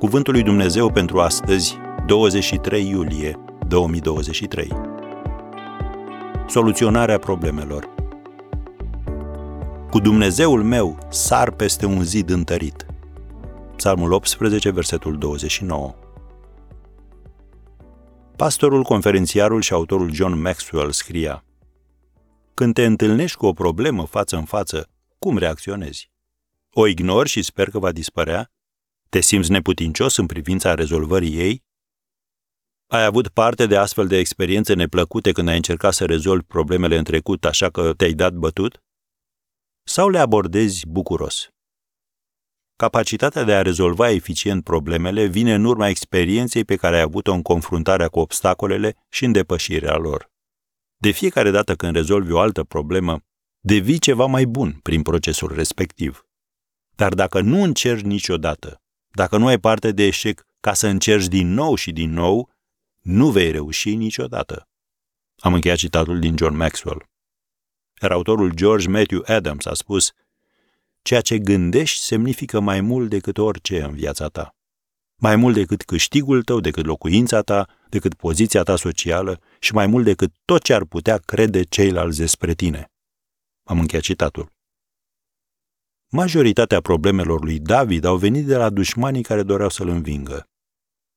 Cuvântul lui Dumnezeu pentru astăzi, 23 iulie 2023. Soluționarea problemelor. Cu Dumnezeul meu sar peste un zid întărit. Psalmul 18, versetul 29. Pastorul, conferențiarul și autorul John Maxwell scria Când te întâlnești cu o problemă față în față, cum reacționezi? O ignori și sper că va dispărea? Te simți neputincios în privința rezolvării ei? Ai avut parte de astfel de experiențe neplăcute când ai încercat să rezolvi problemele în trecut, așa că te-ai dat bătut? Sau le abordezi bucuros? Capacitatea de a rezolva eficient problemele vine în urma experienței pe care ai avut-o în confruntarea cu obstacolele și în depășirea lor. De fiecare dată când rezolvi o altă problemă, devii ceva mai bun prin procesul respectiv. Dar dacă nu încerci niciodată, dacă nu ai parte de eșec ca să încerci din nou și din nou, nu vei reuși niciodată. Am încheiat citatul din John Maxwell. Iar autorul George Matthew Adams a spus, Ceea ce gândești semnifică mai mult decât orice în viața ta. Mai mult decât câștigul tău, decât locuința ta, decât poziția ta socială și mai mult decât tot ce ar putea crede ceilalți despre tine. Am încheiat citatul. Majoritatea problemelor lui David au venit de la dușmanii care doreau să-l învingă.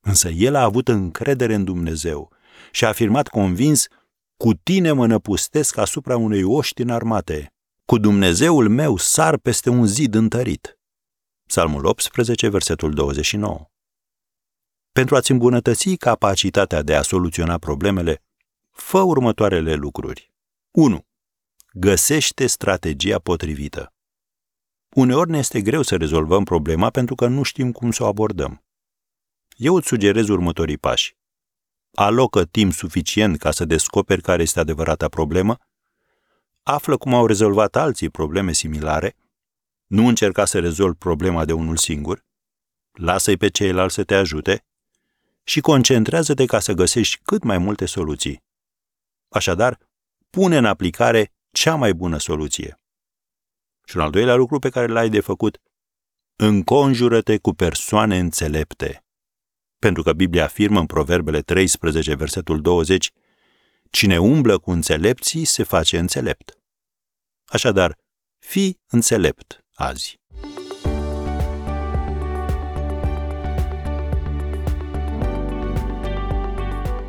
Însă el a avut încredere în Dumnezeu și a afirmat convins, cu tine mă năpustesc asupra unei oști armate. Cu Dumnezeul meu sar peste un zid întărit. Psalmul 18, versetul 29. Pentru a-ți îmbunătăți capacitatea de a soluționa problemele, fă următoarele lucruri. 1. Găsește strategia potrivită. Uneori ne este greu să rezolvăm problema pentru că nu știm cum să o abordăm. Eu îți sugerez următorii pași. Alocă timp suficient ca să descoperi care este adevărata problemă, află cum au rezolvat alții probleme similare, nu încerca să rezolvi problema de unul singur, lasă-i pe ceilalți să te ajute și concentrează-te ca să găsești cât mai multe soluții. Așadar, pune în aplicare cea mai bună soluție. Și un al doilea lucru pe care l-ai de făcut, înconjură-te cu persoane înțelepte. Pentru că Biblia afirmă în Proverbele 13, versetul 20, Cine umblă cu înțelepții se face înțelept. Așadar, fii înțelept azi.